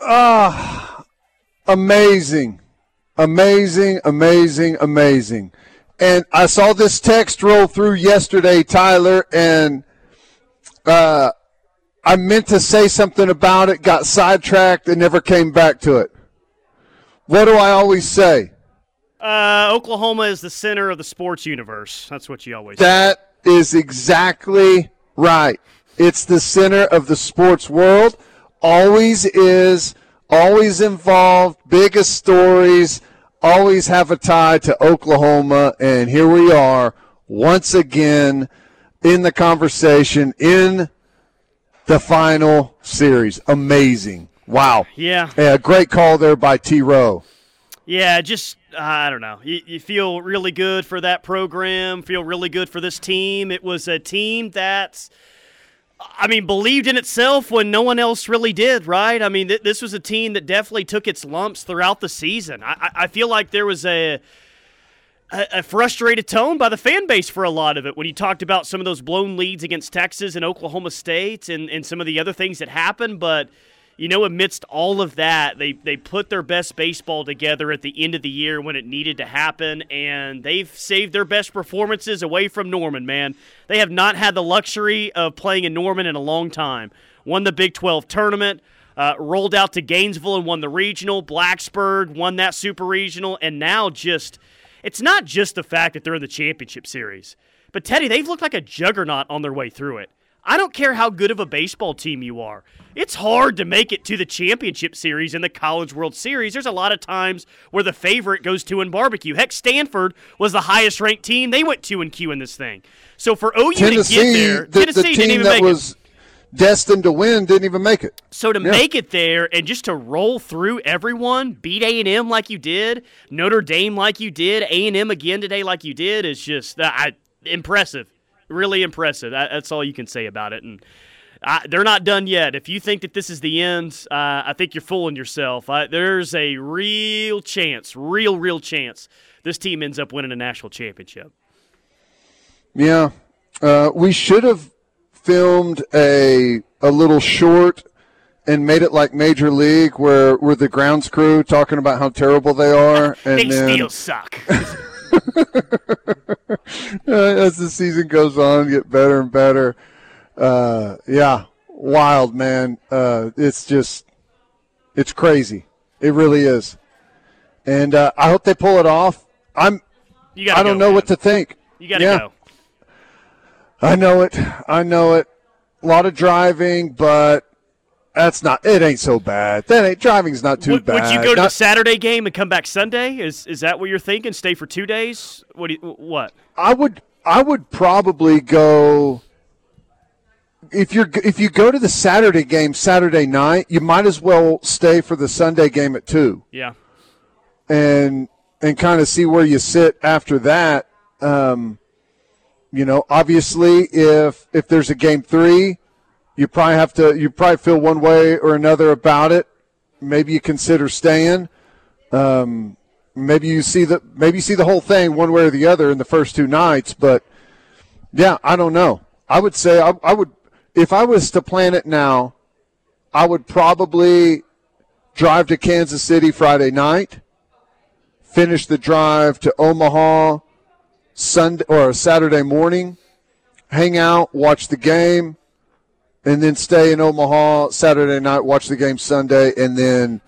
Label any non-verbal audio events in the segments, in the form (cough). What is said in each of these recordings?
Ah, amazing, amazing, amazing, amazing. And I saw this text roll through yesterday, Tyler, and uh, I meant to say something about it, got sidetracked, and never came back to it. What do I always say? Uh, Oklahoma is the center of the sports universe. That's what you always That say. is exactly right. It's the center of the sports world. Always is, always involved, biggest stories, always have a tie to Oklahoma. And here we are once again in the conversation in the final series. Amazing. Wow. Yeah. Yeah, great call there by T. Rowe. Yeah, just I don't know. You, you feel really good for that program. Feel really good for this team. It was a team that's, I mean, believed in itself when no one else really did. Right? I mean, th- this was a team that definitely took its lumps throughout the season. I, I, feel like there was a, a a frustrated tone by the fan base for a lot of it when you talked about some of those blown leads against Texas and Oklahoma State and, and some of the other things that happened, but you know, amidst all of that, they they put their best baseball together at the end of the year when it needed to happen, and they've saved their best performances away from Norman. Man, they have not had the luxury of playing in Norman in a long time. Won the Big 12 tournament. Uh, rolled out to Gainesville and won the regional. Blacksburg won that super regional, and now just it's not just the fact that they're in the championship series, but Teddy, they've looked like a juggernaut on their way through it. I don't care how good of a baseball team you are. It's hard to make it to the championship series in the College World Series. There's a lot of times where the favorite goes two in barbecue. Heck, Stanford was the highest ranked team. They went two and Q in this thing. So for OU Tennessee, to get there, the, Tennessee the didn't even that make was it. destined to win didn't even make it. So to Yeah. make it there and just to roll through everyone, beat A and M like you did, Notre Dame like you did, A and M again today like you did is just uh, I, impressive, really impressive. That, that's all you can say about it. And I, they're not done yet. If you think that this is the end, uh, I think you're fooling yourself. I, there's a real chance, real, real chance, this team ends up winning a national championship. Yeah, uh, we should have filmed a a little short and made it like Major League, where we're the grounds crew talking about how terrible they are, (laughs) and they then still suck. (laughs) (laughs) as the season goes on, get better and better. Uh, yeah, wild man. Uh, it's just, it's crazy. It really is, and uh, I hope they pull it off. I'm. You gotta I don't go, know man. what to think. You got to yeah. go. I know it. I know it. A lot of driving, but that's not. It ain't so bad. That ain't driving's not too Would, bad. would you go to the Saturday game and come back Sunday? Is is that what you're thinking? Stay for two days? What? Do you, what? I would. I would probably go. If you're if you go to the Saturday game Saturday night, you might as well stay for the Sunday game at two Yeah. and and kind of see where you sit after that. Um, you know, obviously, if if there's a game three, you probably have to you probably feel one way or another about it. Maybe you consider staying. Um, maybe you see the maybe you see the whole thing one way or the other in the first two nights. But yeah, I don't know. I would say I, I would if I was to plan it now, I would probably drive to Kansas City Friday night finish the drive to Omaha Sunday or Saturday morning, hang out, watch the game, and then stay in Omaha Saturday night, watch the game Sunday, and then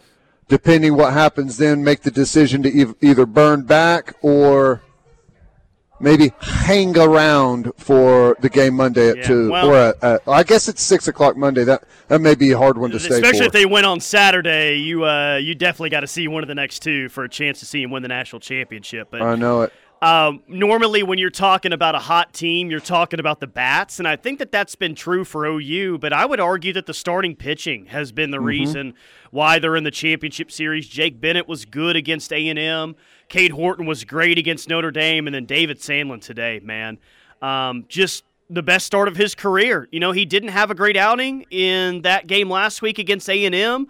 depending what happens then make the decision to ev- either burn back or maybe hang around for the game Monday at Yeah, two well- or at, at, I guess it's six o'clock Monday. That that may be a hard one to stay Especially if they win on Saturday, you uh, you definitely got to see one of the next two for a chance to see him win the national championship. But I know it. Um, normally, when you're talking about a hot team, you're talking about the bats, and I think that that's been true for OU. But I would argue that the starting pitching has been the Mm-hmm. reason why they're in the championship series. Jake Bennett was good against A and M. Cade Horton was great against Notre Dame, and then David Sandlin today, man, um, just the best start of his career. You know, he didn't have a great outing in that game last week against A and M.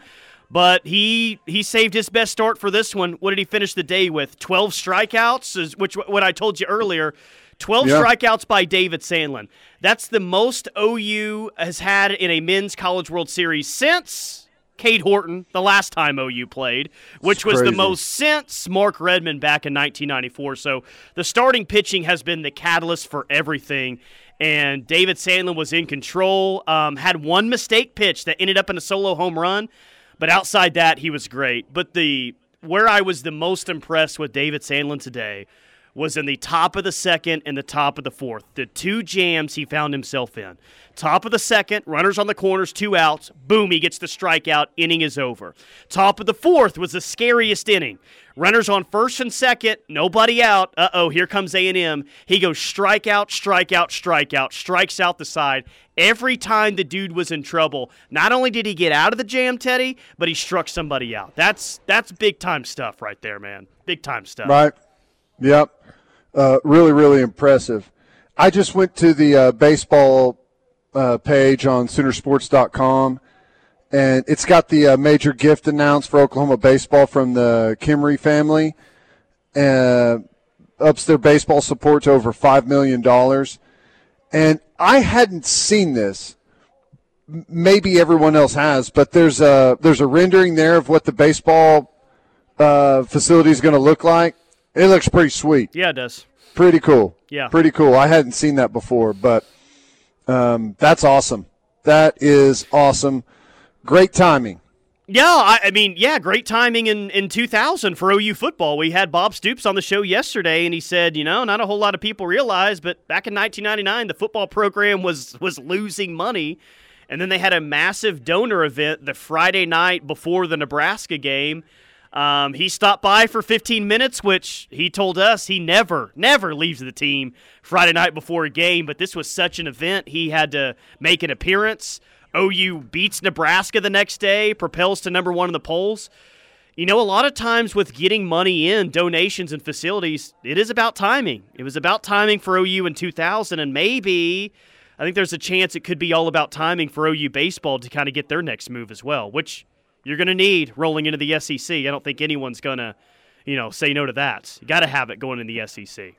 But he he saved his best start for this one. What did he finish the day with? Twelve strikeouts, which what I told you earlier. Twelve Yeah. strikeouts by David Sandlin. That's the most OU has had in a men's College World Series since Cade Horton the last time OU played, which was the most since Mark Redman back in 1994. So the starting pitching has been the catalyst for everything. And David Sandlin was in control. Um, had one mistake pitch that ended up in a solo home run, but outside that, he was great. But the where I was the most impressed with David Sandlin today was in the top of the second and the top of the fourth. The two jams he found himself in. Top of the second, runners on the corners, two outs. Boom, he gets the strikeout. Inning is over. Top of the fourth was the scariest inning. Runners on first and second, nobody out. Uh oh, here comes A and M. He goes strikeout, strikeout, strikeout, strikes out the side. Every time the dude was in trouble, not only did he get out of the jam, Teddy, but he struck somebody out. That's that's big time stuff right there, man. Big time stuff. Right. Yep. Uh, really, really impressive. I just went to the uh, baseball uh, page on Soonersports.com, and it's got the uh, major gift announced for Oklahoma baseball from the Kimry family. Uh, ups their baseball support to over $5 million. And I hadn't seen this. Maybe everyone else has, but there's a there's a rendering there of what the baseball uh, facility is going to look like. It looks pretty sweet, Yeah, it does. pretty cool. Yeah. pretty cool. I hadn't seen that before, but um, that's awesome. That is awesome. Great timing. Yeah, I, I mean, yeah, great timing in, in 2000 for OU football. We had Bob Stoops on the show yesterday, and he said, you know, not a whole lot of people realize, but back in 1999, the football program was was losing money, and then they had a massive donor event the Friday night before the Nebraska game. Um, he stopped by for 15 minutes, which he told us he never, never leaves the team Friday night before a game. But this was such an event, he had to make an appearance. OU beats Nebraska the next day, propels to number one in the polls. You know, a lot of times with getting money in, donations and facilities, it is about timing. It was about timing for OU in 2000, and maybe I think there's a chance it could be all about timing for OU baseball to kind of get their next move as well, which you're going to need rolling into the SEC. I don't think anyone's going to, you know, say no to that. You got to have it going in the SEC.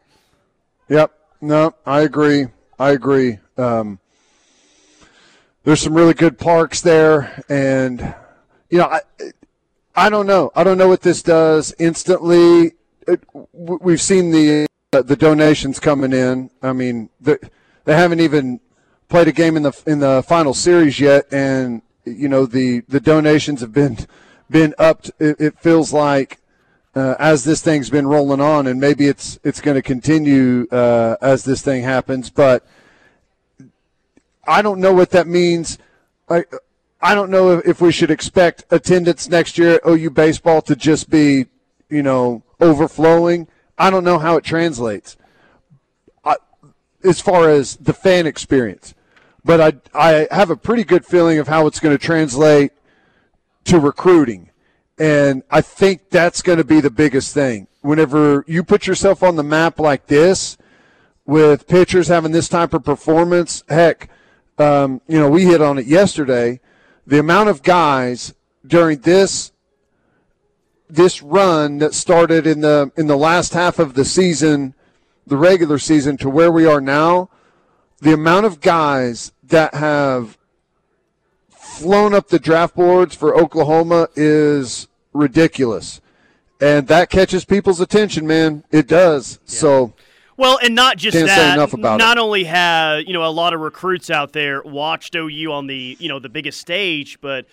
Yep. No, I agree. I agree. Um, there's some really good parks there, and you know, I, I don't know. I don't know what this does instantly. It, we've seen the uh, the donations coming in. I mean, the, they haven't even played a game in the in the final series yet, and you know the the donations have been been upped. It, it feels like uh, as this thing's been rolling on, and maybe it's it's going to continue uh, as this thing happens. But I don't know what that means. I I don't know if we should expect attendance next year at OU baseball to just be you know overflowing. I don't know how it translates I, as far as the fan experience, but I I have a pretty good feeling of how it's going to translate to recruiting. And I think that's going to be the biggest thing. Whenever you put yourself on the map like this, with pitchers having this type of performance, heck, um, you know, we hit on it yesterday. The amount of guys during this this run that started in the in the last half of the season, the regular season, to where we are now, the amount of guys that have flown up the draft boards for Oklahoma is ridiculous. And that catches people's attention, man. It does. So Well, and not just Can't say that. enough about not only have you know a lot of recruits out there watched OU on the you know the biggest stage, but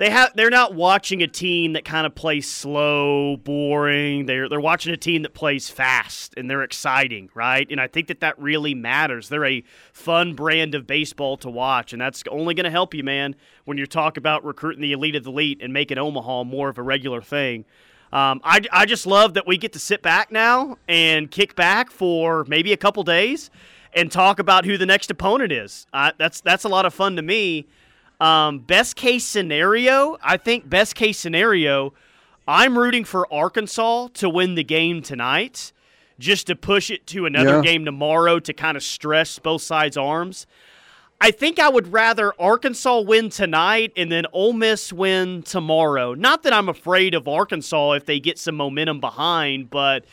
they have they're not watching a team that kind of plays slow, boring. They're they're watching a team that plays fast and they're exciting, right? And I think that that really matters. They're a fun brand of baseball to watch, and that's only going to help you, man, when you talk about recruiting the elite of the elite and making Omaha more of a regular thing. Um, I, I just love that we get to sit back now and kick back for maybe a couple days and talk about who the next opponent is. Uh, that's that's a lot of fun to me. Um, best case scenario, I think best case scenario, I'm rooting for Arkansas to win the game tonight, just to push it to another Yeah. game tomorrow to kind of stress both sides' arms. I think I would rather Arkansas win tonight and then Ole Miss win tomorrow. Not that I'm afraid of Arkansas if they get some momentum behind, but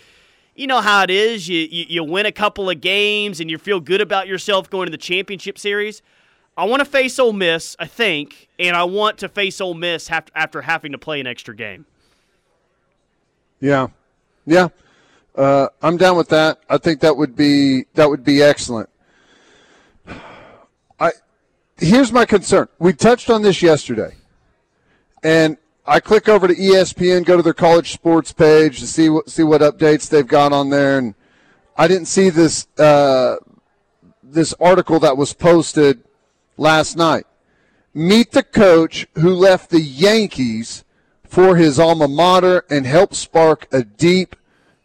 you know how it is. You, you, you win a couple of games and you feel good about yourself going to the championship series. I want to face Ole Miss, I think, and I want to face Ole Miss after having to play an extra game. Yeah, yeah, uh, I'm down with that. I think that would be that would be excellent. I here's my concern. We touched on this yesterday, and I click over to ESPN, go to their college sports page to see what see what updates they've got on there, and I didn't see this uh, this article that was posted last night. Meet the coach who left the Yankees for his alma mater and helped spark a deep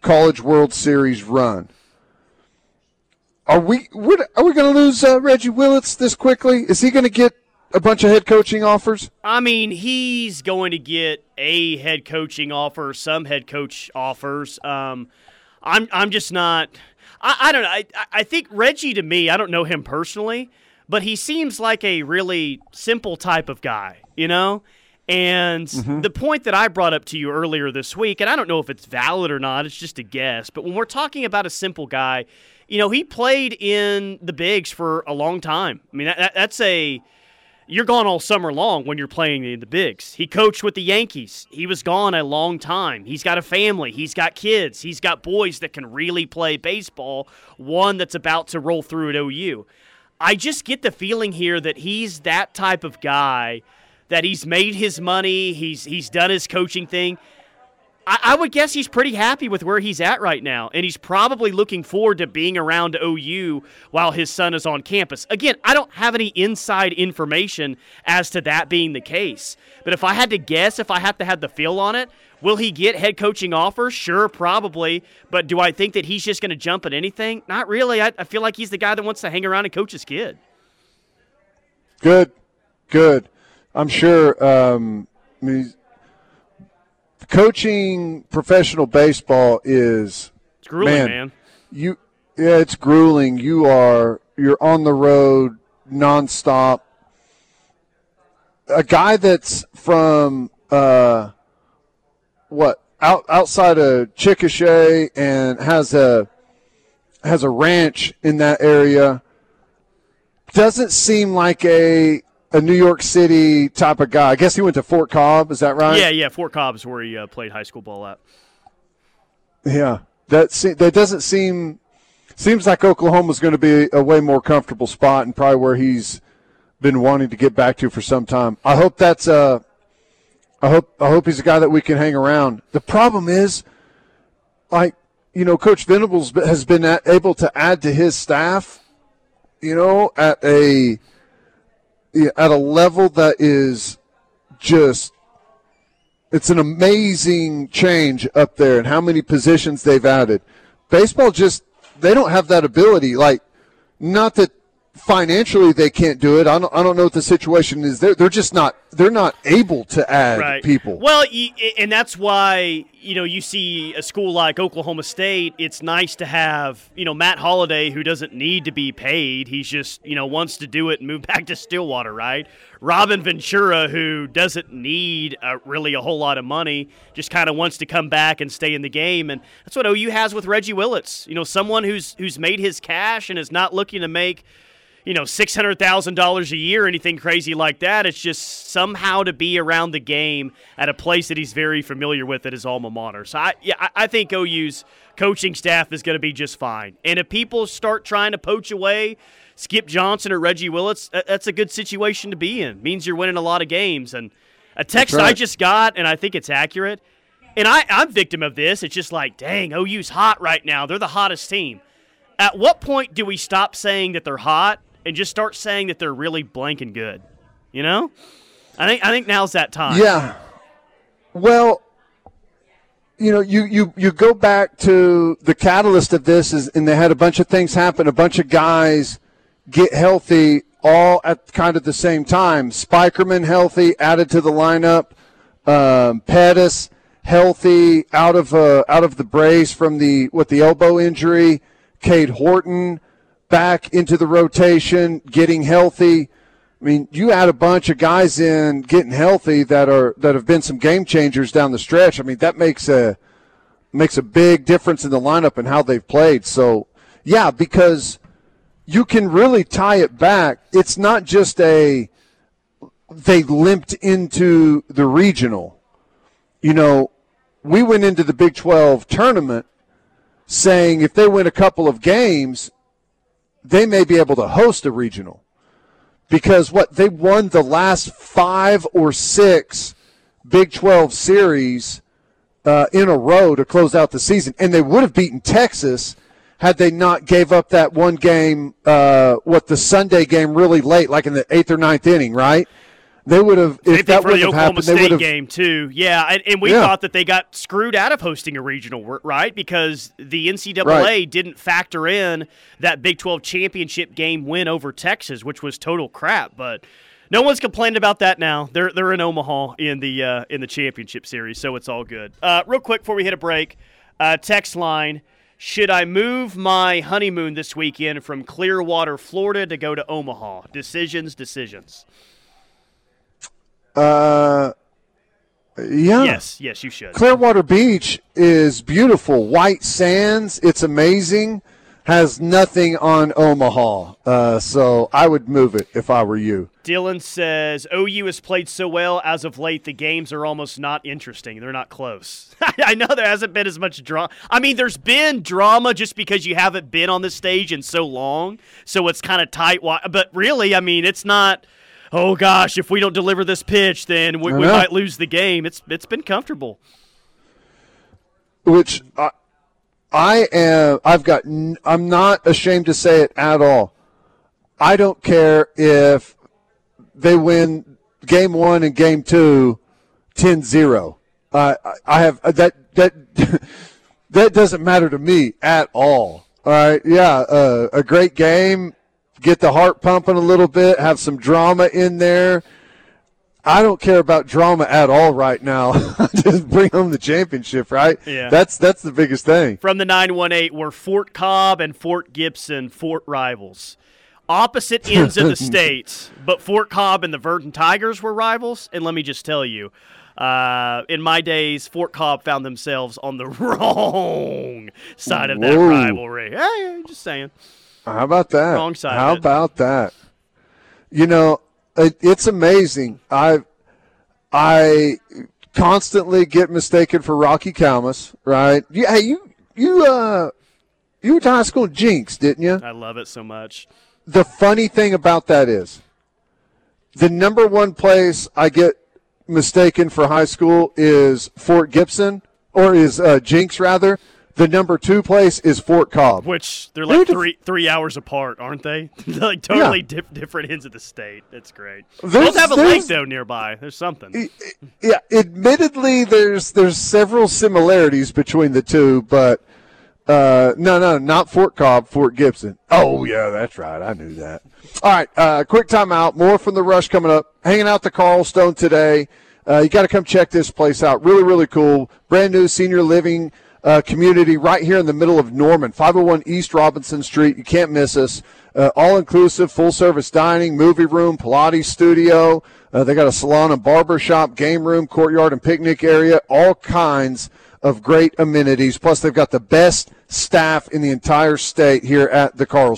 College World Series run. Are we are we going to lose uh, Reggie Willits this quickly? Is he going to get a bunch of head coaching offers? I mean, he's going to get a head coaching offer, some head coach offers. Um, I'm I'm just not. I, I don't know. I, I think Reggie to me, I don't know him personally, but he seems like a really simple type of guy, you know. And mm-hmm. the point that I brought up to you earlier this week, and I don't know if it's valid or not, it's just a guess, but when we're talking about a simple guy, you know, he played in the bigs for a long time. I mean, that, that's a you're gone all summer long when you're playing in the bigs. He coached with the Yankees. He was gone a long time. He's got a family. He's got kids. He's got boys that can really play baseball. One that's about to roll through at OU. I just get the feeling here that he's that type of guy that he's made his money. He's he's done his coaching thing. I, I, would guess he's pretty happy with where he's at right now, and he's probably looking forward to being around OU while his son is on campus. Again, I don't have any inside information as to that being the case, but if I had to guess, if I have to have the feel on it, will he get head coaching offers? Sure, probably, but do I think that he's just going to jump at anything? Not really. I, I feel like he's the guy that wants to hang around and coach his kid. Good, good. I'm sure. Um, I mean, coaching professional baseball is it's grueling, man, man. You yeah, it's grueling. You are you're on the road nonstop. A guy that's from uh, what out outside of Chickasha and has a has a ranch in that area doesn't seem like a a New York City type of guy. I guess he went to Fort Cobb. Is that right? Yeah, yeah. Fort Cobb is where he uh, played high school ball at. Yeah, that that doesn't seem seems like Oklahoma's going to be a way more comfortable spot and probably where he's been wanting to get back to for some time. I hope that's uh, I hope I hope he's a guy that we can hang around. The problem is, like you know, Coach Venables has been able to add to his staff. You know, at a at a level that is just it's an amazing change up there and how many positions they've added. Baseball just they don't have that ability. Like, not that financially they can't do it. I don't, I don't know what the situation is. They're, they're just not they're not able to add right. people. Well, and that's why you know you see a school like Oklahoma State. It's nice to have you know Matt Holliday who doesn't need to be paid. He's just you know wants to do it and move (laughs) back to Stillwater, right? Robin Ventura who doesn't need uh, really a whole lot of money, just kind of wants to come back and stay in the game, and that's what OU has with Reggie Willits. You know, someone who's who's made his cash and is not looking to make you know, six hundred thousand dollars a year, anything crazy like that. It's just somehow to be around the game at a place that he's very familiar with at his alma mater. So I, yeah, I think OU's coaching staff is going to be just fine. And if people start trying to poach away Skip Johnson or Reggie Willits, that's a good situation to be in. It means you're winning a lot of games. And a text right. I just got, and I think it's accurate. And I, I'm victim of this. It's just like, dang, OU's hot right now. They're the hottest team. At what point do we stop saying that they're hot and just start saying that they're really blanking good. You know, I think I think now's that time. Yeah. Well, you know, you, you, you go back to the catalyst of this is, and they had a bunch of things happen. A bunch of guys get healthy all at kind of the same time. Spikerman healthy, added to the lineup. Um, Pettis healthy, out of uh, out of the brace from the with the elbow injury. Cade Horton back into the rotation, getting healthy. I mean, you add a bunch of guys in getting healthy that are that have been some game changers down the stretch. I mean, that makes a makes a big difference in the lineup and how they've played. So, yeah, because you can really tie it back. It's not just a they limped into the regional. You know, we went into the Big 12 tournament saying if they win a couple of games, they may be able to host a regional. Because what they won the last five or six Big 12 series uh, in a row to close out the season, and they would have beaten Texas had they not gave up that one game, uh, what the Sunday game really late, like in the eighth or ninth inning, right? They would have if that would have happened. State they would have game too. Yeah, and, and we yeah. thought that they got screwed out of hosting a regional, right? Because the NCAA right. didn't factor in that Big Twelve championship game win over Texas, which was total crap. But no one's complained about that now. They're they're in Omaha in the uh, in the championship series, so it's all good. Uh, real quick before we hit a break, uh, text line. Should I move my honeymoon this weekend from Clearwater, Florida to go to Omaha? Decisions, decisions. Uh, yeah. Yes, yes, you should. Clearwater Beach is beautiful. White sands. It's amazing. Has nothing on Omaha. Uh, so I would move it if I were you. Dylan says OU has played so well as of late. The games are almost not interesting. They're not close. (laughs) I know there hasn't been as much drama. I mean, there's been drama just because you haven't been on the stage in so long. So it's kind of tight. But really, I mean, it's not – oh gosh, if we don't deliver this pitch, then we, we might lose the game. It's it's been comfortable. Which I, I am. I've got. I'm not ashamed to say it at all. I don't care if they win game one and game two 10-0. Uh, I have uh, that that (laughs) that doesn't matter to me at all. All right, yeah, uh, a great game get the heart pumping a little bit, have some drama in there. I don't care about drama at all right now. (laughs) Just bring home the championship, right? Yeah. That's that's the biggest thing. From the 918 were Fort Cobb and Fort Gibson Fort rivals. Opposite ends of the (laughs) states, but Fort Cobb and the Verdon Tigers were rivals, and let me just tell you, uh, in my days, Fort Cobb found themselves on the (laughs) wrong side of that Whoa. rivalry. Hey, just saying. How about that? Wrong side. How about that? You know, it, it's amazing. I I constantly get mistaken for Rocky Calmus, right? Yeah, hey, you you uh you went to high school in Jenks, didn't you? I love it so much. The funny thing about that is the number one place I get mistaken for high school is Fort Gibson or is uh, Jenks rather the number two place is Fort Cobb, which they're like they're three three hours apart, aren't they? (laughs) like totally yeah. different ends of the state. That's great. There's, Both have a lake though nearby. There's something. Yeah, admittedly, there's there's several similarities between the two, but uh, no, no, not Fort Cobb, Fort Gibson. Oh yeah, that's right. I knew that. All right, uh, quick timeout. More from the rush coming up. Hanging out the Carlstone today. Uh, you got to come check this place out. Really, really cool. Brand new senior living uh, community right here in the middle of Norman, 501 East Robinson Street. You can't miss us. Uh, all inclusive, full service dining, movie room, Pilates studio. Uh, they got a salon and barber shop, game room, courtyard, and picnic area. All kinds of great amenities. Plus, they've got the best staff in the entire state here at the Carl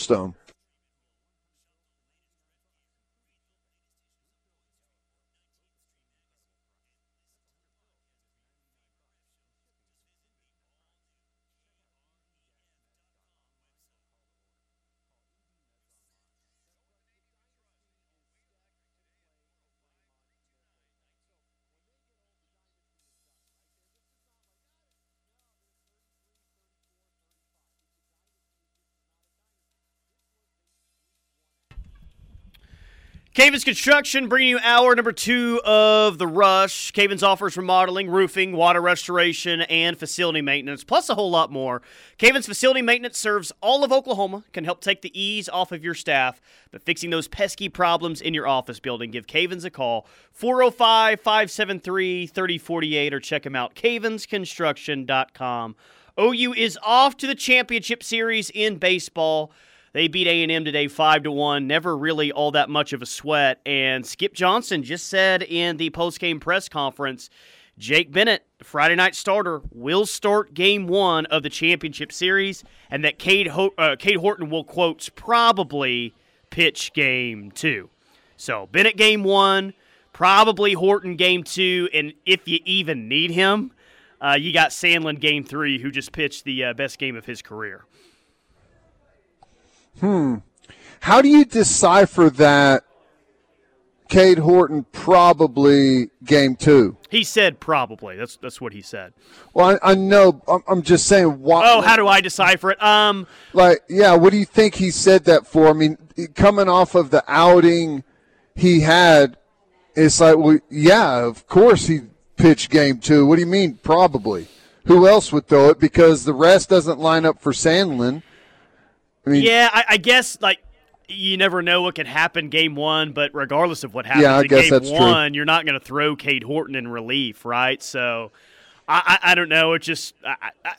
Cavens Construction bringing you hour number two of The Rush. Cavens offers remodeling, roofing, water restoration, and facility maintenance, plus a whole lot more. Cavens Facility Maintenance serves all of Oklahoma, can help take the ease off of your staff, but fixing those pesky problems in your office building, give Cavens a call, 405 573 3048, or check them out, cavensconstruction.com. OU is off to the championship series in baseball. They beat A&M today 5 to 1, never really all that much of a sweat and Skip Johnson just said in the post-game press conference Jake Bennett, Friday night starter, will start game one of the championship series, and that Cade, Ho- uh, Cade Horton will, quotes, probably pitch game two. So Bennett game one, probably Horton game two, and if you even need him, uh, you got Sandlin game three, who just pitched the uh, best game of his career. Hmm. How do you decipher that Cade Horton probably game two. He said probably. That's that's what he said. Well, I, I know. I'm, I'm, just saying. Why, oh, how do I decipher it? Um, like, yeah. What do you think he said that for? I mean, coming off of the outing he had, it's like, well, yeah, of course he pitched game two. What do you mean probably? Who else would throw it? Because the rest doesn't line up for Sandlin. I mean, yeah, I, I guess like you never know what could happen game one, but regardless of what happens yeah, in game one, true. you're not going to throw Cade Horton in relief, right? So I, I, I don't know. It just I, I,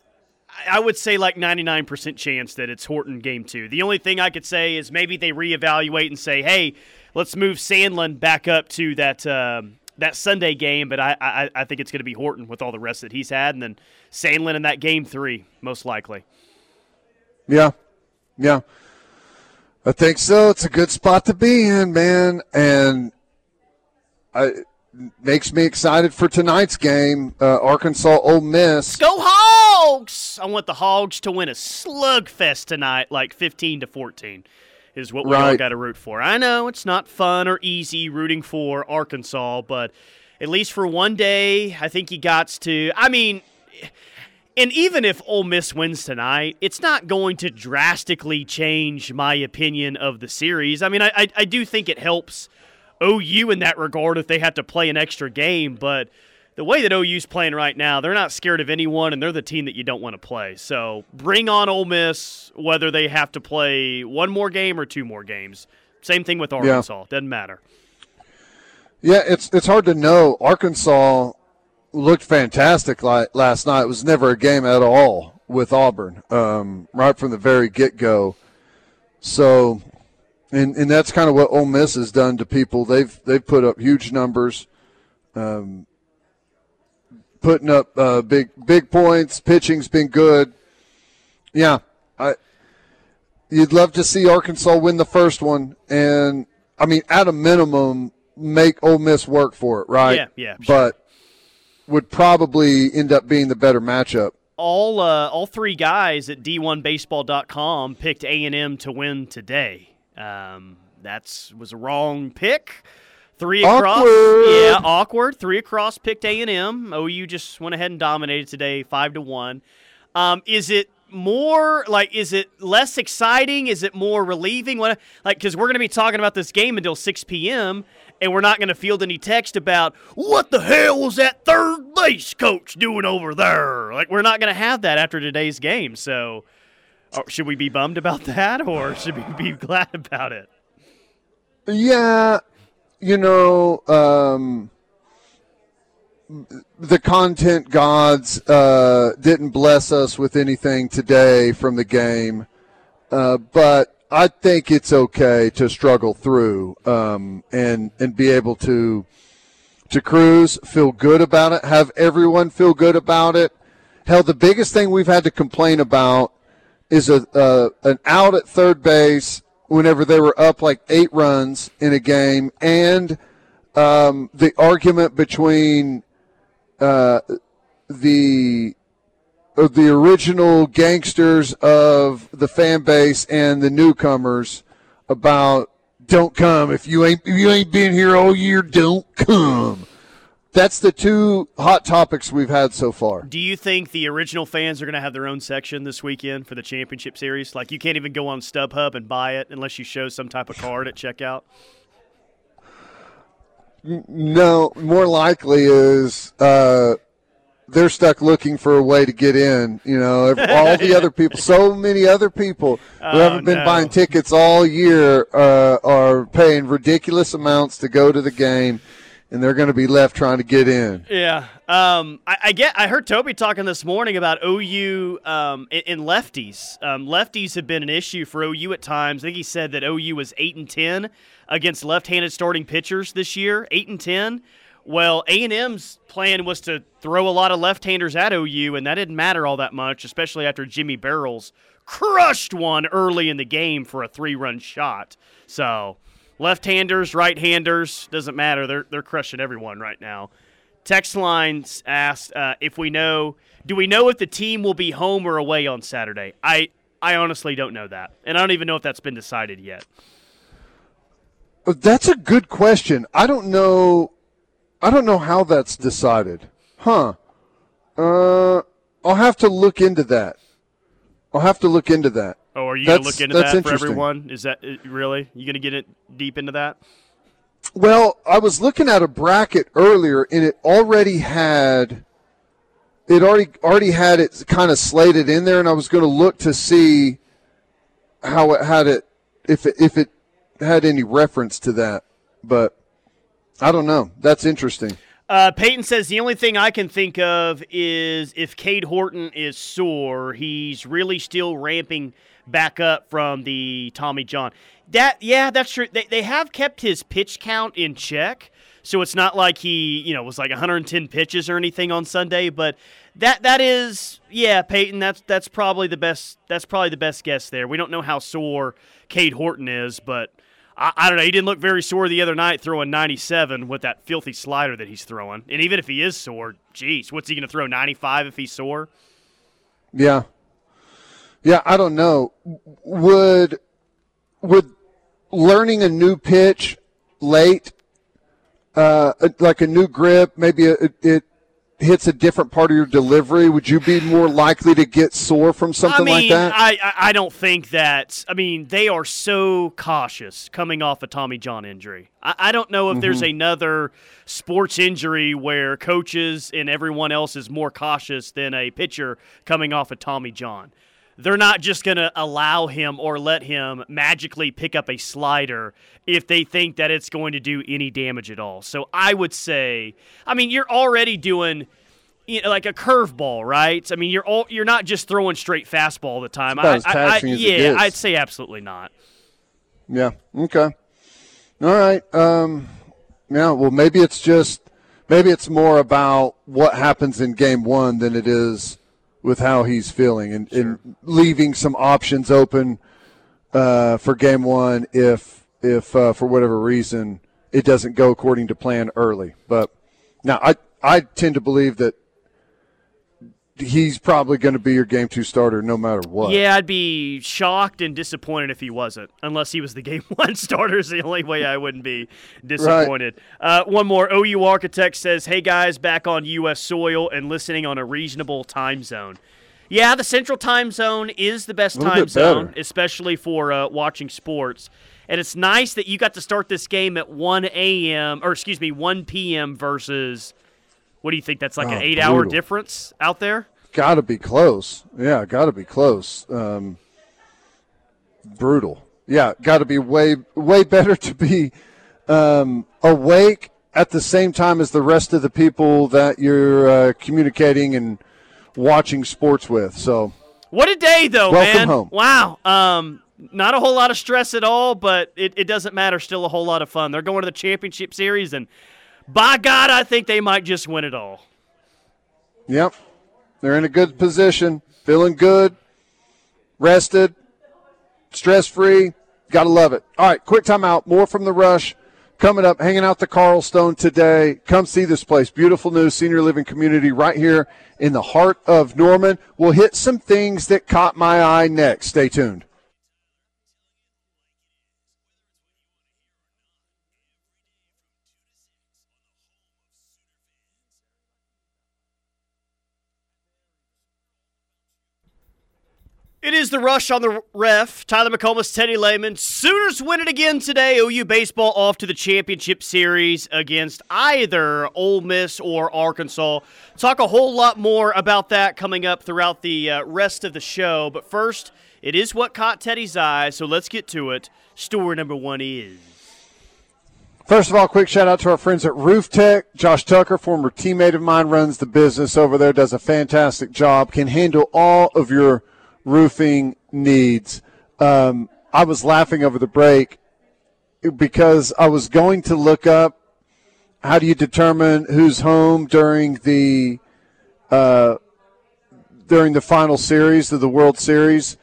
I would say like 99% chance that it's Horton game two. The only thing I could say is maybe they reevaluate and say, hey, let's move Sandlin back up to that um, that Sunday game, but I, I, I think it's going to be Horton with all the rest that he's had, and then Sandlin in that game three, most likely. Yeah, yeah. I think so. It's a good spot to be in, man, and I makes me excited for tonight's game. Uh, Arkansas Ole Miss. Go Hogs! I want the Hogs to win a slugfest tonight, like fifteen to fourteen. Is what we right. all got to root for. I know it's not fun or easy rooting for Arkansas, but at least for one day, I think you got to. I mean and even if Ole Miss wins tonight, it's not going to drastically change my opinion of the series. I mean, I, I, I do think it helps OU in that regard if they have to play an extra game, but the way that OU's playing right now, they're not scared of anyone, and they're the team that you don't want to play. So bring on Ole Miss, whether they have to play one more game or two more games. Same thing with Arkansas. Yeah. Doesn't matter. Yeah, it's it's hard to know. Arkansas looked fantastic last night. It was never a game at all with Auburn, um, right from the very get go. So, and and that's kind of what Ole Miss has done to people. They've they've put up huge numbers, um, putting up uh, big big points. Pitching's been good. Yeah, I. You'd love to see Arkansas win the first one, and I mean, at a minimum, make Ole Miss work for it, right? Yeah, yeah. Sure. Would probably end up being the better matchup. All uh, all three guys at d1baseball.com picked A&M to win today. Um, that's was a wrong pick. Three across, awkward. yeah, awkward. Three across picked A and M. OU just went ahead and dominated today, five to one. Um, is it more like? Is it less exciting? Is it more relieving? What like? Because we're going to be talking about this game until six p.m and we're not going to field any text about what the hell was that third base coach doing over there. Like we're not going to have that after today's game. So, oh, should we be bummed about (laughs) that, or should we be (laughs) glad about it? Yeah, you know, um, the content gods uh, didn't bless us with anything today from the game, uh, but I think it's okay to struggle through um, and and be able to to cruise, feel good about it, have everyone feel good about it. Hell, the biggest thing we've had to complain about is a uh, an out at third base whenever they were up like eight runs in a game, and um, the argument between uh, the the original gangsters of the fan base and the newcomers about don't come if you ain't if you ain't been here all year don't come that's the two hot topics we've had so far. Do you think the original fans are going to have their own section this weekend for the championship series? Like you can't even go on StubHub and buy it unless you show some type of card at checkout. No, more likely is uh, they're stuck looking for a way to get in. You know, (laughs) all the other people, so many other people who oh, haven't been no. buying tickets all year uh, are paying ridiculous amounts to go to the game, and they're going to be left trying to get in. Yeah, um, I, I, get. I heard Toby talking this morning about OU um, in, lefties. Um, lefties have been an issue for OU at times. I think he said that OU was eight and ten against left-handed starting pitchers this year. Eight and ten Well, A&M's plan was to throw a lot of left-handers at OU, and that didn't matter all that much, especially after Jimmy Barrels crushed one early in the game for a three-run shot. So, left-handers, right-handers, doesn't matter. They're they're crushing everyone right now. Text lines asked uh, if we know, do we know if the team will be home or away on Saturday? I I honestly don't know that, and I don't even know if that's been decided yet. That's a good question. I don't know I don't know how that's decided. Huh. Uh, I'll have to look into that. I'll have to look into that. Oh, are you going to look into that for everyone? Is that uh, really? You going to get it deep into that? Well, I was looking at a bracket earlier, and it already had it already already had it kind of slated in there, and I was going to look to see how it had it if it if it had any reference to that, but I don't know. That's interesting. Uh, Peyton says the only thing I can think of is if Cade Horton is sore, he's really still ramping back up from the Tommy John. That yeah, that's true. They they have kept his pitch count in check, so it's not like he you know was like 110 pitches or anything on Sunday. But that that is yeah, Peyton. That's that's probably the best. That's probably the best guess there. We don't know how sore Cade Horton is, but I, I, don't know. He didn't look very sore the other night throwing 97 with that filthy slider that he's throwing. And even if he is sore, geez, what's he going to throw 95 if he's sore? Yeah. Yeah, I don't know. Would would learning a new pitch late, uh, like a new grip, maybe it, it hits a different part of your delivery, would you be more likely to get sore from something I mean, like that? I, I don't think that. I mean, they are so cautious coming off a Tommy John injury. I, I don't know if mm-hmm. there's another sports injury where coaches and everyone else is more cautious than a pitcher coming off a Tommy John. They're not just going to allow him or let him magically pick up a slider if they think that it's going to do any damage at all. So I would say, I mean, you're already doing you know, like a curveball, right? I mean, you're all, you're not just throwing straight fastball all the time. I, I, I, yeah, I'd say absolutely not. Yeah. Okay. All right. Um, yeah. Well, maybe it's just maybe it's more about what happens in game one than it is with how he's feeling and, sure. and leaving some options open uh, for game one if if uh, for whatever reason it doesn't go according to plan early. But now I I tend to believe that he's probably going to be your game two starter no matter what. Yeah, I'd be shocked and disappointed if he wasn't, unless he was the (laughs) game one starter. Is the only way I wouldn't be (laughs) disappointed. Right. Uh, one more OU architect says, "Hey guys, back on U.S. soil and listening on a reasonable time zone." Yeah, the Central Time Zone is the best time zone, especially for uh, watching sports. And it's nice that you got to start this game at 1 a.m. or excuse me, 1 p.m. versus what do you think? That's like oh, an eight-hour difference out there. Got to be close. Yeah, got to be close. Um, brutal. Yeah, got to be way way (laughs) better to be um, awake at the same time as the rest of the people that you're uh, communicating and watching sports with. So, what a day, though, welcome man! Home. Wow. Um, not a whole lot of stress at all, but it, it doesn't matter. Still a whole lot of fun. They're going to the championship series, and by God, I think they might just win it all. Yep. They're in a good position, feeling good, rested, stress free. Gotta love it. All right, quick timeout. More from the rush coming up, hanging out the Carl Stone today. Come see this place. Beautiful new senior living community right here in the heart of Norman. We'll hit some things that caught my eye next. Stay tuned. It is the rush on the ref. Tyler McComas, Teddy Lehman. Sooners win it again today. OU baseball off to the championship series against either Ole Miss or Arkansas. Talk a whole lot more about that coming up throughout the uh, rest of the show. But first, it is what caught Teddy's eye, so let's get to it. Story number one is. First of all, quick shout out to our friends at Roof Tech. Josh Tucker, former teammate of mine, runs the business over there, does a fantastic job, can handle all of your roofing needs. Um, I was laughing over the break because I was going to look up how do you determine who's home during the uh, during the final series of the World Series,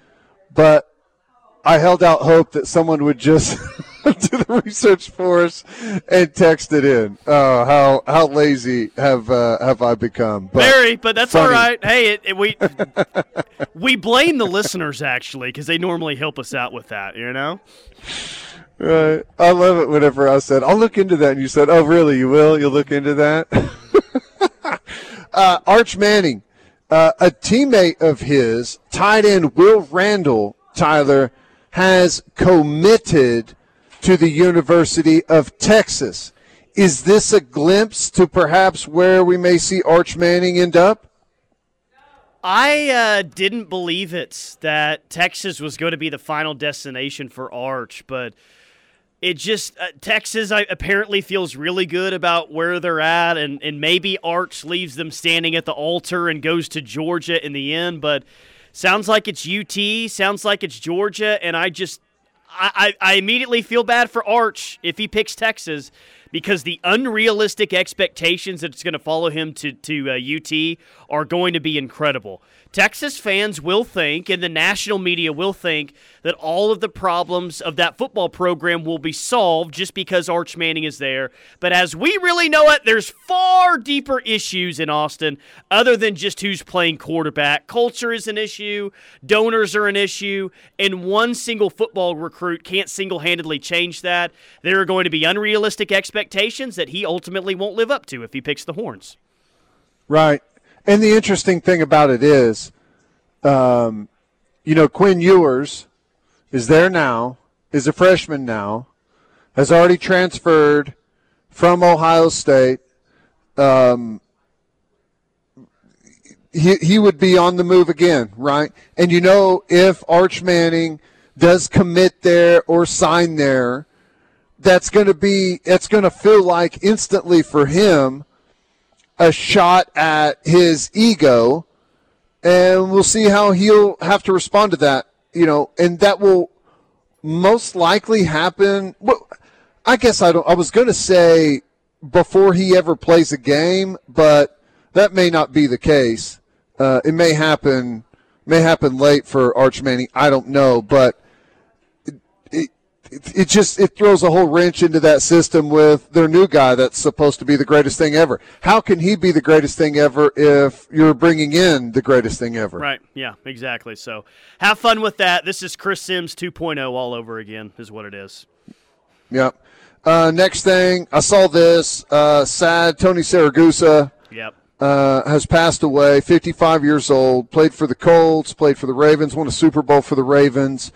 but I held out hope that someone would just (laughs) (laughs) do the research for us and text it in. Oh, how how lazy have uh, have I become? But Very, but that's funny. all right. Hey, it, it, we (laughs) we blame the listeners actually because they normally help us out with that. You know. Right. I love it whenever I said, I'll look into that. And you said, oh, really? You will? You'll look into that? (laughs) uh, Arch Manning, uh, a teammate of his, tight end Will Randle, Tyler, has committed to the University of Texas. Is this a glimpse to perhaps where we may see Arch Manning end up? I uh, didn't believe it that Texas was going to be the final destination for Arch, but it just uh, Texas I, apparently feels really good about where they're at, and and maybe Arch leaves them standing at the altar and goes to Georgia in the end. But sounds like it's UT, sounds like it's Georgia, and I just I, I, immediately feel bad for Arch if he picks Texas because the unrealistic expectations that's going to follow him to to uh, UT are going to be incredible. Texas fans will think, and the national media will think, that all of the problems of that football program will be solved just because Arch Manning is there. But as we really know it, there's far deeper issues in Austin other than just who's playing quarterback. Culture is an issue, donors are an issue, and one single football recruit can't single handedly change that. There are going to be unrealistic expectations that he ultimately won't live up to if he picks the horns. Right. And the interesting thing about it is, um, you know, Quinn Ewers is there now, is a freshman now, has already transferred from Ohio State. Um, he, he would be on the move again, right? And you know, if Arch Manning does commit there or sign there, that's going to be, it's going to feel like instantly for him a shot at his ego, and we'll see how he'll have to respond to that. You know, and that will most likely happen. Well, I guess I don't. I was going to say before he ever plays a game, but that may not be the case. Uh, it may happen. May happen late for Arch Manning. I don't know, but it, it just it throws a whole wrench into that system with their new guy that's supposed to be the greatest thing ever. How can he be the greatest thing ever if you're bringing in the greatest thing ever? Right. Yeah. Exactly. So have fun with that. This is Chris Simms 2.0 all over again, is what it is. Yep. Uh, next thing, I saw this uh, sad Tony Siragusa. Yep. Uh, has passed away, 55 years old, played for the Colts, played for the Ravens, won a Super Bowl for the Ravens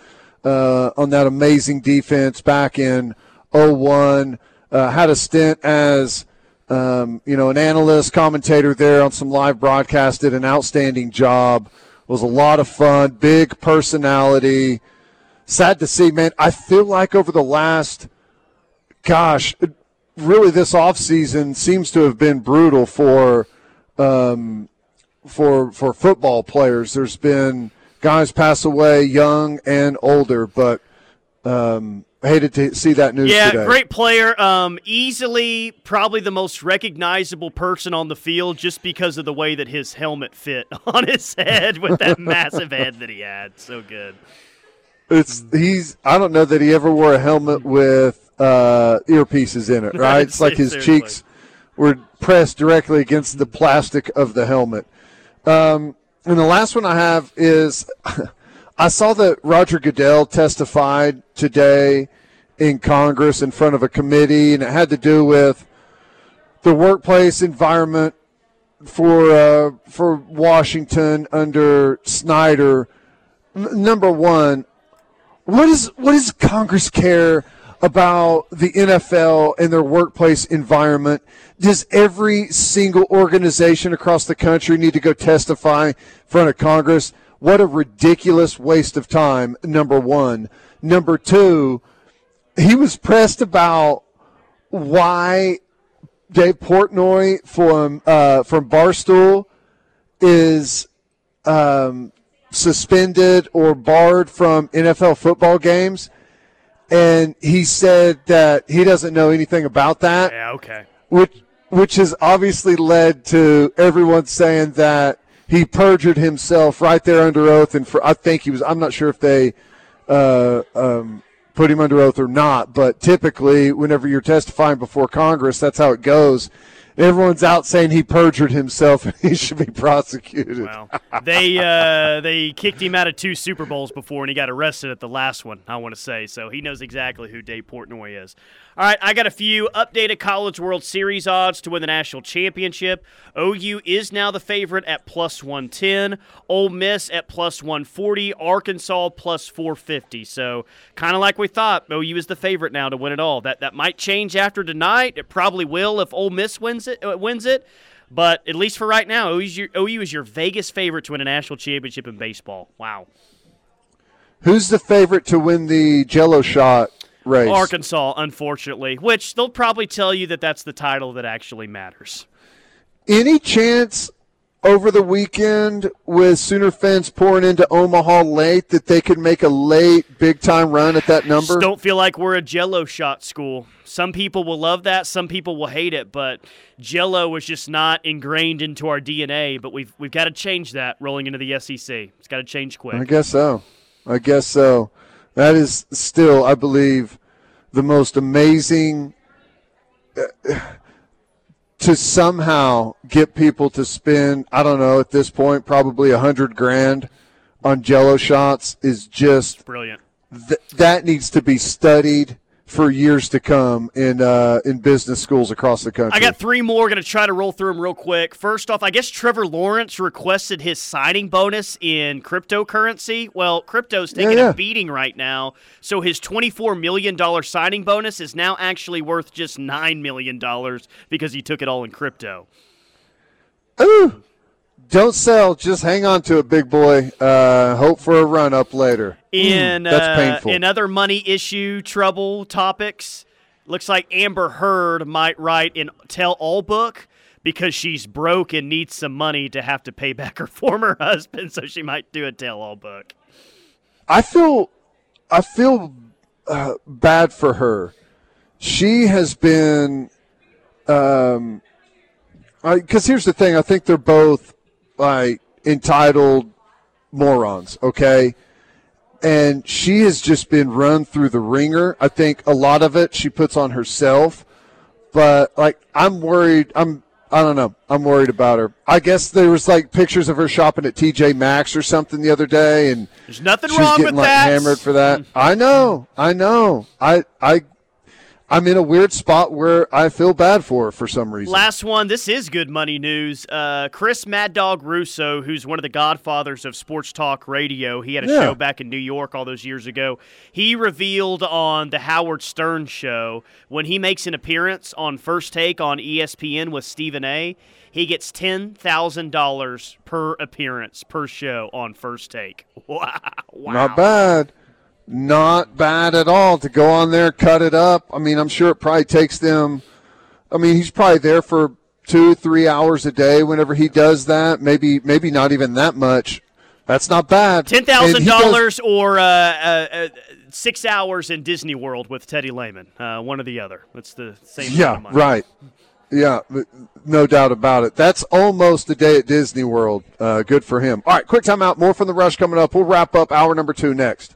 uh, on that amazing defense back in 01. Uh, had a stint as um, you know an analyst, commentator there on some live broadcast. Did an outstanding job. Was a lot of fun. Big personality. Sad to see, man. I feel like over the last, gosh, really this off season seems to have been brutal for um, for for football players. There's been guys pass away, young and older. But um, hated to see that news. Yeah, today. great player. Um, easily, probably the most recognizable person on the field, just because of the way that his helmet fit (laughs) on his head with that (laughs) massive head that he had. So good. It's he's. I don't know that he ever wore a helmet with uh, earpieces in it. (laughs) Right? it's like his seriously. cheeks were pressed directly against the plastic of the helmet. Um, and the last one I have is (laughs) I saw that Roger Goodell testified today in Congress in front of a committee, and it had to do with the workplace environment for uh, for Washington under Snyder. N- number one, what is what does Congress care about the NFL and their workplace environment? Does every single organization across the country need to go testify in front of Congress? What a ridiculous waste of time, number one. Number two, he was pressed about why Dave Portnoy from uh, from Barstool is um, suspended or barred from NFL football games and he said that he doesn't know anything about that. Yeah, okay. which which has obviously led to everyone saying that he perjured himself right there under oath, and for I think he was. I'm not sure if they uh, um, put him under oath or not, but typically, whenever you're testifying before Congress, that's how it goes. Everyone's out saying he perjured himself and he should be prosecuted. Well, they uh, they kicked him out of two Super Bowls before, and he got arrested at the last one. I want to say so. He knows exactly who Dave Portnoy is. All right, I got a few updated College World Series odds to win the national championship. OU is now the favorite at plus 110, Ole Miss at plus 140, Arkansas plus 450. So, kind of like we thought, OU is the favorite now to win it all. That that might change after tonight. It probably will if Ole Miss wins it. Uh, wins it. But at least for right now, your, OU is your Vegas favorite to win a national championship in baseball. Wow. Who's the favorite to win the Jello shot race. Arkansas, unfortunately, which they'll probably tell you that that's the title that actually matters. Any chance over the weekend with Sooner fans pouring into Omaha late that they could make a late big time run at that number? Just don't feel like we're a jello shot school. Some people will love that, some people will hate it, but jello was just not ingrained into our DNA, but we've we've got to change that rolling into the SEC. It's got to change quick. I guess so. I guess so. That is still, I believe, the most amazing uh, to somehow get people to spend, I don't know, at this point, probably a hundred grand on jello shots is just brilliant. Th- that needs to be studied for years to come in uh, in business schools across the country. I got three more. Going to try to roll through them real quick. First off, I guess Trevor Lawrence requested his signing bonus in cryptocurrency. Well, crypto's taking yeah, yeah. a beating right now, so his twenty-four million dollar signing bonus is now actually worth just nine million dollars because he took it all in crypto. Ooh. Don't sell. Just hang on to it, big boy. Uh, hope for a run up later. In mm, that's uh, painful. In other money issue trouble topics, looks like Amber Heard might write an tell all book because she's broke and needs some money to have to pay back her (laughs) former husband. So she might do a tell all book. I feel, I feel uh, bad for her. She has been, um, because here's the thing. I think they're both like entitled morons, okay? And she has just been run through the ringer. I think a lot of it she puts on herself. But like I'm worried I'm I don't know. I'm worried about her. I guess there was like pictures of her shopping at TJ Maxx or something the other day, and there's nothing she's wrong getting with like that. hammered for that. I know, I know. I I I'm in a weird spot where I feel bad for for some reason. Last one. This is good money news. Uh, Chris Mad Dog Russo, who's one of the godfathers of sports talk radio, he had a yeah. show back in New York all those years ago. He revealed on the Howard Stern show when he makes an appearance on First Take on ESPN with Stephen A. He gets ten thousand dollars per appearance per show on First Take. Wow! (laughs) wow. Not bad not bad at all to go on there, cut it up. I mean, I'm sure it probably takes them. I mean, he's probably there for two, three hours a day whenever he does that. Maybe, maybe not even that much. That's not bad. Ten thousand dollars or uh, uh, uh, six hours in Disney World with Teddy Lehman. Uh, one or the other. That's the same. Yeah, right. Yeah, no doubt about it. That's almost a day at Disney World. Uh, good for him. All right, quick timeout. More from the rush coming up. We'll wrap up hour number two next.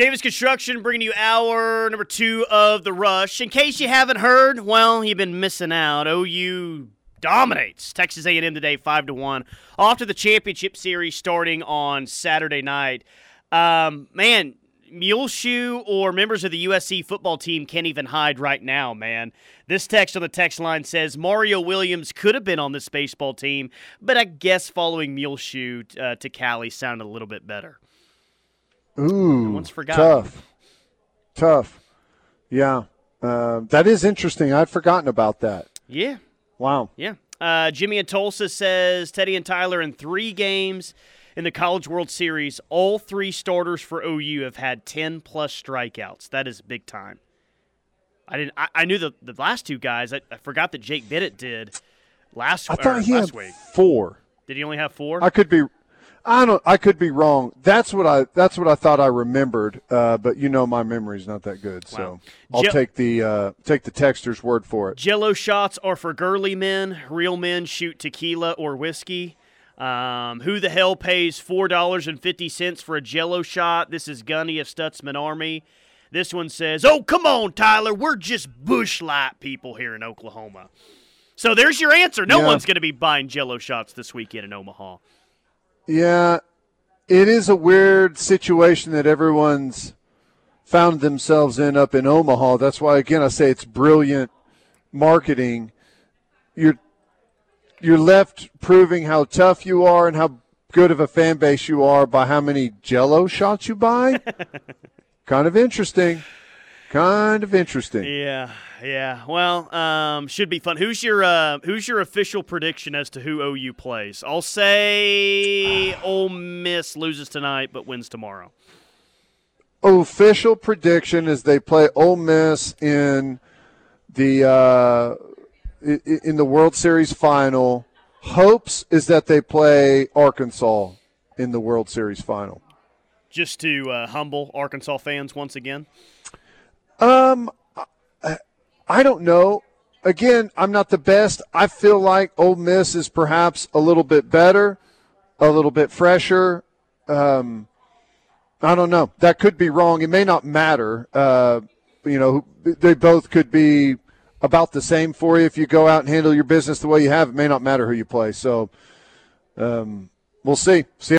Davis Construction bringing you hour number two of the rush. In case you haven't heard, well, you've been missing out. OU dominates Texas A&M today, five to one. Off to the championship series starting on Saturday night. Um, man, Muleshoe or members of the USC football team can't even hide right now, man. This text on the text line says Mario Williams could have been on this baseball team, but I guess following Muleshoe uh, to Cali sounded a little bit better. Ooh, one's forgotten. tough, tough. Yeah, uh, that is interesting. I'd forgotten about that. Yeah, Wow. yeah. Uh, Jimmy in Tulsa says Teddy and Tyler in three games in the College World Series, all three starters for OU have had ten plus strikeouts. That is big time. I didn't. I, I knew the, the last two guys. I, I forgot that Jake Bennett did last. I thought he last had week. four. Did he only have four? I could be. I don't. I could be wrong. That's what I. That's what I thought I remembered. Uh, but you know, my memory's not that good. So I'll Je- take the uh, take the texter's word for it. Jello shots are for girly men. Real men shoot tequila or whiskey. Um, who the hell pays four dollars and fifty cents for a Jello shot? This is Gunny of Stutzman Army. This one says, "Oh, come on, Tyler. We're just Busch Light people here in Oklahoma." So there's your answer. No Yeah. one's going to be buying Jello shots this weekend in Omaha. Yeah, it is a weird situation that everyone's found themselves in up in Omaha. That's why again I say it's brilliant marketing. You're you're left proving how tough you are and how good of a fan base you are by how many jello shots you buy. (laughs) kind of interesting. Kind of interesting. Yeah, yeah. Well, um, should be fun. Who's your uh, Who's your official prediction as to who OU plays? I'll say Ole Miss loses tonight but wins tomorrow. official prediction is they play Ole Miss in the uh, in the World Series final. Hopes is that they play Arkansas in the World Series final. Just to uh, humble Arkansas fans once again. Um, I don't know. Again, I'm not the best. I feel like Ole Miss is perhaps a little bit better, a little bit fresher. Um, I don't know. That could be wrong. It may not matter. Uh, you know, they both could be about the same for you if you go out and handle your business the way you have. It may not matter who you play. So, um, we'll see. See.